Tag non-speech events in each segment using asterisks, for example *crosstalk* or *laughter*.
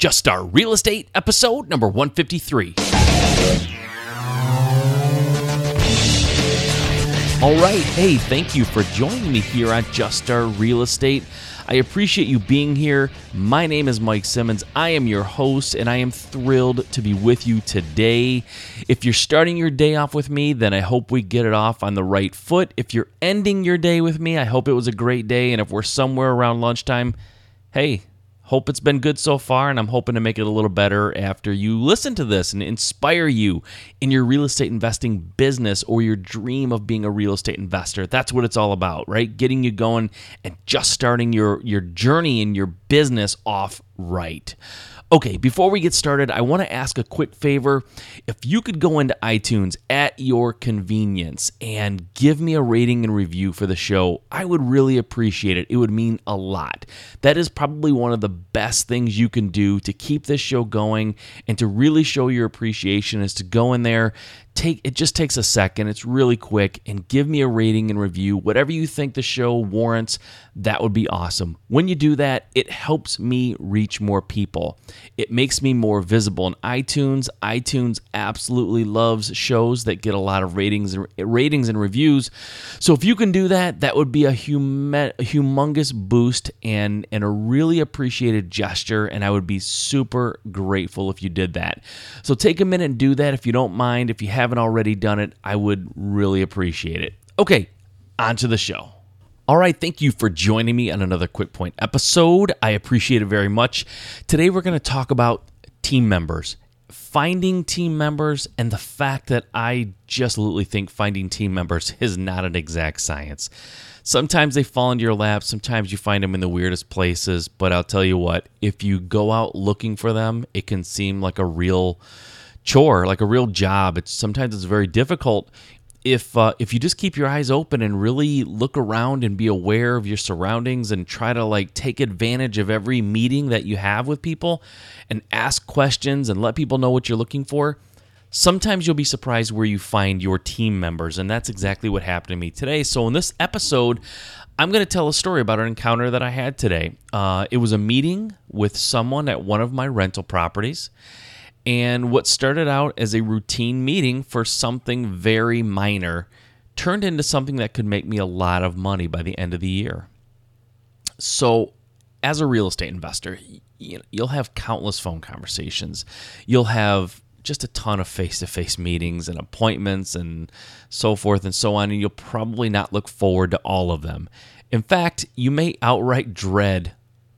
Just Start Real Estate, episode number 153. All right. Hey, thank you for joining me here on Just Start Real Estate. I appreciate you being here. My name is Mike Simmons. I am your host, and I am thrilled to be with you today. If you're starting your day off with me, then I hope we get it off on the right foot. If you're ending your day with me, I hope it was a great day. And if we're somewhere around lunchtime, hey, Hope it's been good so far, and I'm hoping to make it a little better after you listen to this and inspire you in your real estate investing business or your dream of being a real estate investor. That's what it's all about, right? Getting you going and just starting your, your journey in your business off right. Okay, before we get started, I want to ask a quick favor. If you could go into iTunes at your convenience and give me a rating and review for the show, I would really appreciate it. It would mean a lot. That is probably one of the best things you can do to keep this show going and to really show your appreciation is to go in there, take it just takes a second. It's really quick and give me a rating and review. Whatever you think the show warrants, that would be awesome. When you do that, it helps me reach more people. It makes me more visible in iTunes. iTunes absolutely loves shows that get a lot of ratings and ratings and reviews. So if you can do that, that would be a, hum- humongous boost and and a really appreciated gesture and I would be super grateful if you did that. So take a minute and do that if you don't mind. If you haven't already done it, I would really appreciate it. Okay, on to the show. All right, thank you for joining me on another Quick Point episode. I appreciate it very much. Today we're going to talk about team members, finding team members, and the fact that I just absolutely think finding team members is not an exact science. Sometimes they fall into your lap, sometimes you find them in the weirdest places, but I'll tell you what, if you go out looking for them, it can seem like a real chore, like a real job. It's sometimes it's very difficult if uh, if you just keep your eyes open and really look around and be aware of your surroundings and try to like take advantage of every meeting that you have with people and ask questions and let people know what you're looking for sometimes you'll be surprised where you find your team members and that's exactly what happened to me today so in this episode i'm going to tell a story about an encounter that i had today uh, it was a meeting with someone at one of my rental properties and what started out as a routine meeting for something very minor turned into something that could make me a lot of money by the end of the year. So, as a real estate investor, you'll have countless phone conversations. You'll have just a ton of face to face meetings and appointments and so forth and so on, and you'll probably not look forward to all of them. In fact, you may outright dread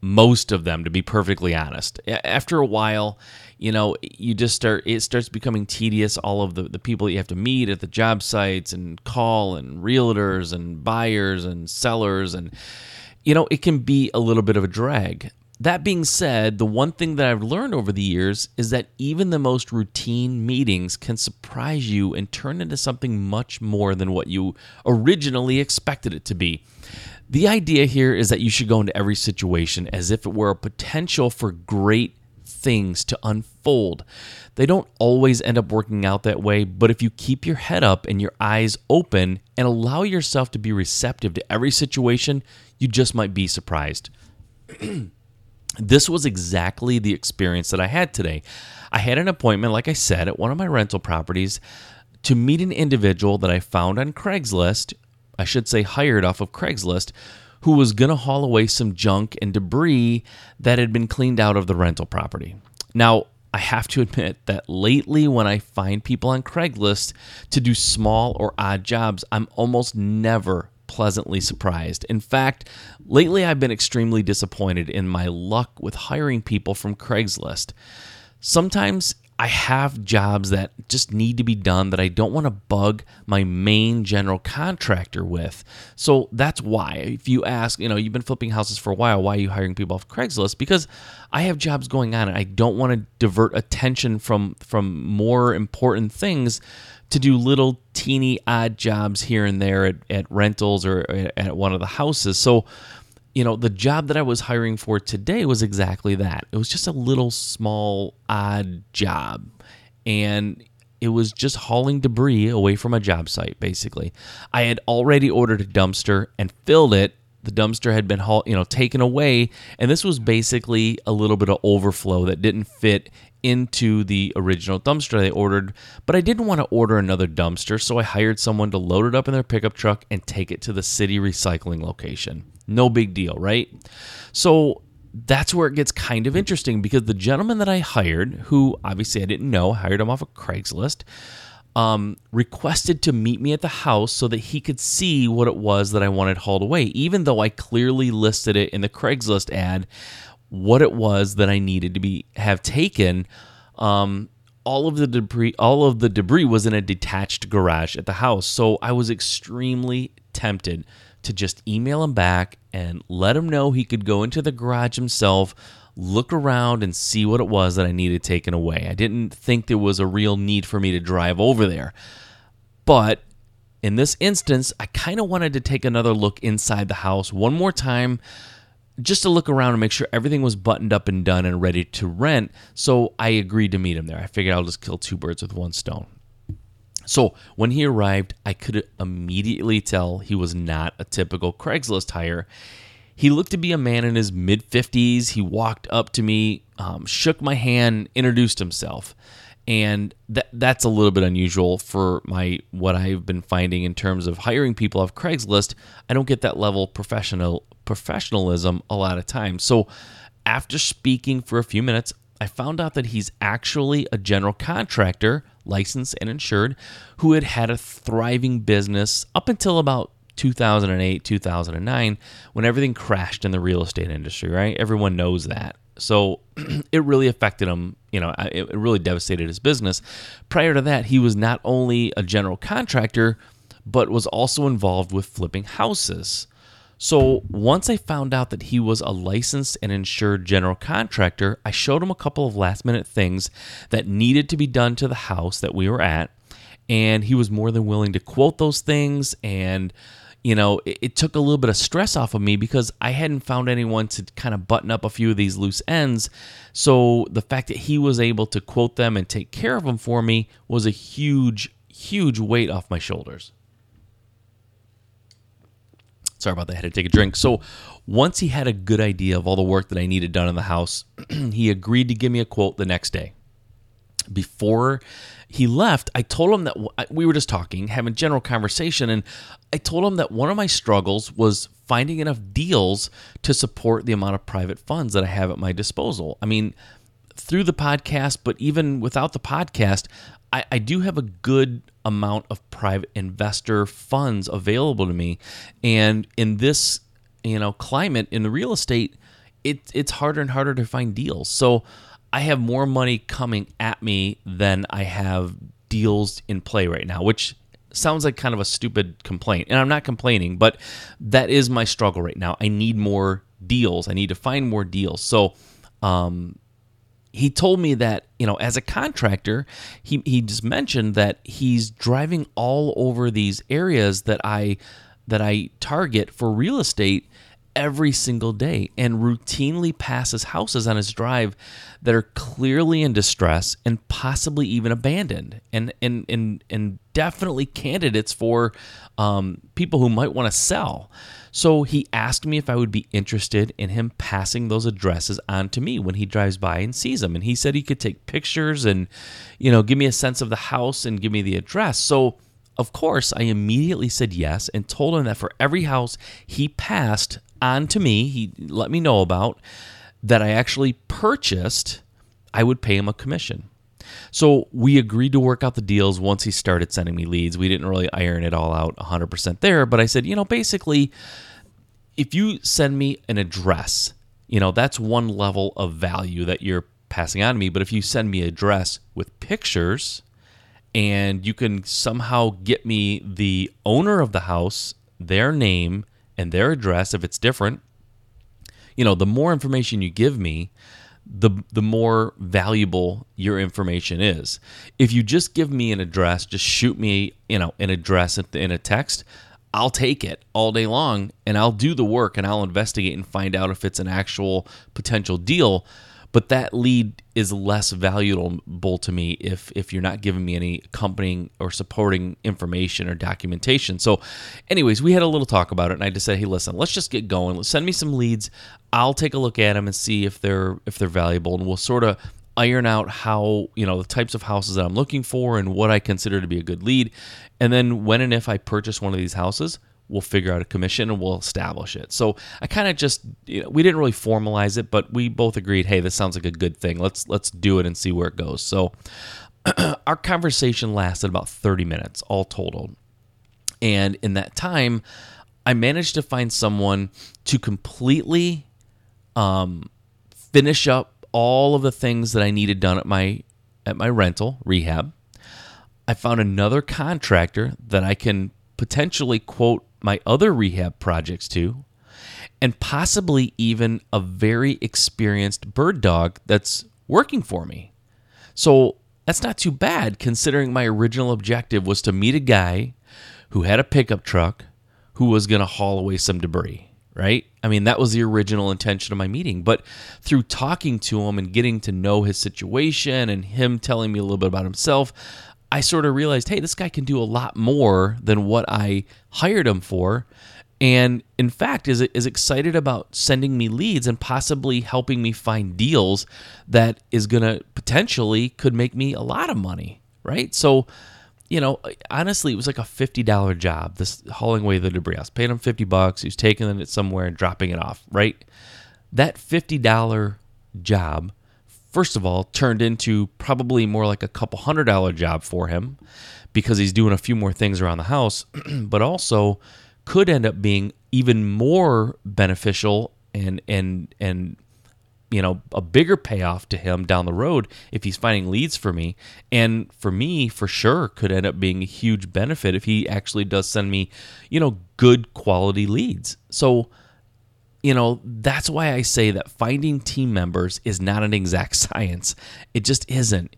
most of them, to be perfectly honest. After a while, you know, you just start, it starts becoming tedious. All of the, the people you have to meet at the job sites and call and realtors and buyers and sellers. And, you know, it can be a little bit of a drag. That being said, the one thing that I've learned over the years is that even the most routine meetings can surprise you and turn into something much more than what you originally expected it to be. The idea here is that you should go into every situation as if it were a potential for great things to unfold. They don't always end up working out that way, but if you keep your head up and your eyes open and allow yourself to be receptive to every situation, you just might be surprised. *clears throat* this was exactly the experience that I had today. I had an appointment, like I said, at one of my rental properties to meet an individual that I found on Craigslist. I should say, hired off of Craigslist, who was going to haul away some junk and debris that had been cleaned out of the rental property. Now, I have to admit that lately, when I find people on Craigslist to do small or odd jobs, I'm almost never pleasantly surprised. In fact, lately I've been extremely disappointed in my luck with hiring people from Craigslist. Sometimes I have jobs that just need to be done that I don't want to bug my main general contractor with. So that's why. If you ask, you know, you've been flipping houses for a while, why are you hiring people off Craigslist? Because I have jobs going on and I don't want to divert attention from from more important things to do little teeny odd jobs here and there at, at rentals or at one of the houses. So you know, the job that I was hiring for today was exactly that. It was just a little small, odd job. And it was just hauling debris away from a job site, basically. I had already ordered a dumpster and filled it the dumpster had been you know taken away and this was basically a little bit of overflow that didn't fit into the original dumpster they ordered. But i didn't want to order another dumpster so i hired someone to load it up in their pickup truck and take it to the city recycling location. No big deal right? So that's where it gets kind of interesting because the gentleman that i hired who obviously i didn't know hired him off of craigslist um, requested to meet me at the house so that he could see what it was that I wanted hauled away, even though I clearly listed it in the Craigslist ad what it was that I needed to be have taken. Um, all of the debris, all of the debris was in a detached garage at the house, so I was extremely tempted to just email him back and let him know he could go into the garage himself, look around and see what it was that I needed taken away. I didn't think there was a real need for me to drive over there. But in this instance, I kind of wanted to take another look inside the house one more time just to look around and make sure everything was buttoned up and done and ready to rent. So I agreed to meet him there. I figured I'll just kill two birds with one stone. So when he arrived, I could immediately tell he was not a typical Craigslist hire. He looked to be a man in his mid 50s. He walked up to me, um, shook my hand, introduced himself. And that that's a little bit unusual for my what I've been finding in terms of hiring people off Craigslist. I don't get that level of professional professionalism a lot of times. So after speaking for a few minutes, I found out that he's actually a general contractor, licensed and insured, who had had a thriving business up until about 2008, 2009, when everything crashed in the real estate industry, right? Everyone knows that. So *clears throat* it really affected him, you know, it really devastated his business. Prior to that, he was not only a general contractor, but was also involved with flipping houses. So once I found out that he was a licensed and insured general contractor, I showed him a couple of last minute things that needed to be done to the house that we were at. And he was more than willing to quote those things and you know, it, it, took a little bit of stress off of me because I hadn't found anyone to kind of button up a few of these loose ends. So the fact that he was able to quote them and take care of them for me was a huge, huge weight off my shoulders. Sorry about that. I had to take a drink. So once he had a good idea of all the work that I needed done in the house, *clears throat* he agreed to give me a quote the next day. Before he left, I told him that we were just talking, having general conversation, and I told him that one of my struggles was finding enough deals to support the amount of private funds that I have at my disposal. I mean, through the podcast, but even without the podcast, I, I do have a good amount of private investor funds available to me. And in this, you know, climate in the real estate, it, it's harder and harder to find deals. So I have more money coming at me than I have deals in play right now, which sounds like kind of a stupid complaint. And I'm not complaining, but that is my struggle right now. I need more deals. I need to find more deals. So, um, he told me that you know as a contractor he, he just mentioned that he's driving all over these areas that i that i target for real estate every single day and routinely passes houses on his drive that are clearly in distress and possibly even abandoned and and and, and definitely candidates for um, people who might want to sell so he asked me if I would be interested in him passing those addresses on to me when he drives by and sees them. And he said he could take pictures and, you know, give me a sense of the house and give me the address. So, of course, I immediately said yes and told him that for every house he passed on to me, he let me know about, that I actually purchased, I would pay him a commission. So we agreed to work out the deals once he started sending me leads. We didn't really iron it all out 100% there, but I said, you know, basically, if you send me an address, you know, that's one level of value that you're passing on to me. But if you send me an address with pictures and you can somehow get me the owner of the house, their name, and their address, if it's different, you know, the more information you give me, the the more valuable your information is. If you just give me an address, just shoot me, you know, an address in a text, I'll take it all day long and I'll do the work and I'll investigate and find out if it's an actual potential deal. But that lead is less valuable to me if if you're not giving me any accompanying or supporting information or documentation. So, anyways, we had a little talk about it, and I just said, hey, listen, let's just get going. Let's send me some leads. I'll take a look at them and see if they're if they're valuable, and we'll sort of iron out how you know the types of houses that I'm looking for and what I consider to be a good lead. And then when and if I purchase one of these houses, we'll figure out a commission and we'll establish it. So I kind of just you know, we didn't really formalize it, but we both agreed, hey, this sounds like a good thing. Let's let's do it and see where it goes. So *clears throat* our conversation lasted about 30 minutes all total. And in that time, I managed to find someone to completely um, finish up all of the things that I needed done at my at my rental rehab. I found another contractor that I can potentially quote my other rehab projects to, and possibly even a very experienced bird dog that's working for me. So that's not too bad considering my original objective was to meet a guy who had a pickup truck who was going to haul away some debris right? I mean, that was the original intention of my meeting. But through talking to him and getting to know his situation and him telling me a little bit about himself, I sort of realized, hey, this guy can do a lot more than what I hired him for. And in fact, is is excited about sending me leads and possibly helping me find deals that is going to potentially could make me a lot of money, right? So you know, honestly, it was like a fifty dollar job. This hauling away the debris. I was paying him fifty bucks. He was taking it somewhere and dropping it off. Right, that fifty dollar job, first of all, turned into probably more like a couple hundred dollar job for him because he's doing a few more things around the house, *clears throat* but also could end up being even more beneficial and and and you know a bigger payoff to him down the road if he's finding leads for me. And for me for sure could end up being a huge benefit if he actually does send me you know good quality leads. So you know that's why i say that finding team members is not an exact *laughs* science it just isn't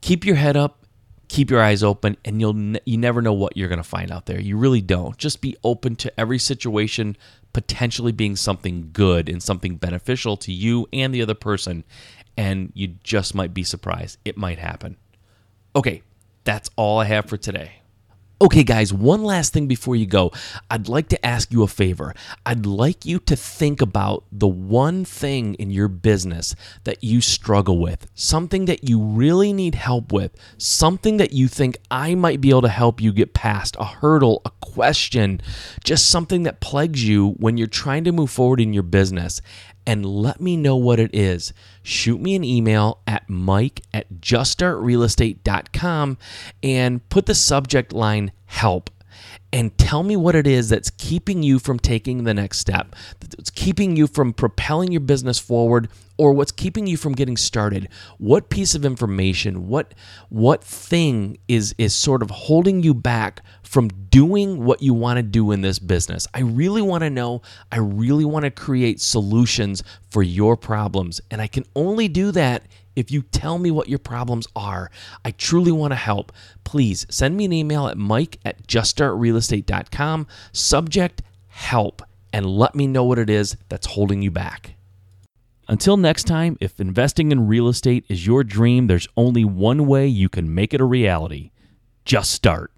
keep your head up keep your eyes open and you'll you never know what you're going to find out there you really don't just be open to every situation potentially being something good and something beneficial to you and the other person. And you just might be surprised. It might happen. Okay, that's all I have for today. Okay, guys, one last thing before you go. I'd like to ask you a favor. I'd like you to think about the one thing in your business that you struggle with, something that you really need help with, something that you think I might be able to help you get past, a hurdle, a question, just something that plagues you when you're trying to move forward in your business and let me know what it is. Shoot me an email at mike at juststartrealestate.com and put the subject line help and tell me what it is that's keeping you from taking the next step, that's keeping you from propelling your business forward, or what's keeping you from getting started. What piece of information, what what thing is is sort of holding you back from doing what you want to do in this business? I really want to know. I really want to create solutions for your problems, and I can only do that if you tell me what your problems are, I truly want to help. Please send me an email at mike at juststartrealestate.com, subject help, and let me know what it is that's holding you back. Until next time, if investing in real estate is your dream, there's only one way you can make it a reality just start.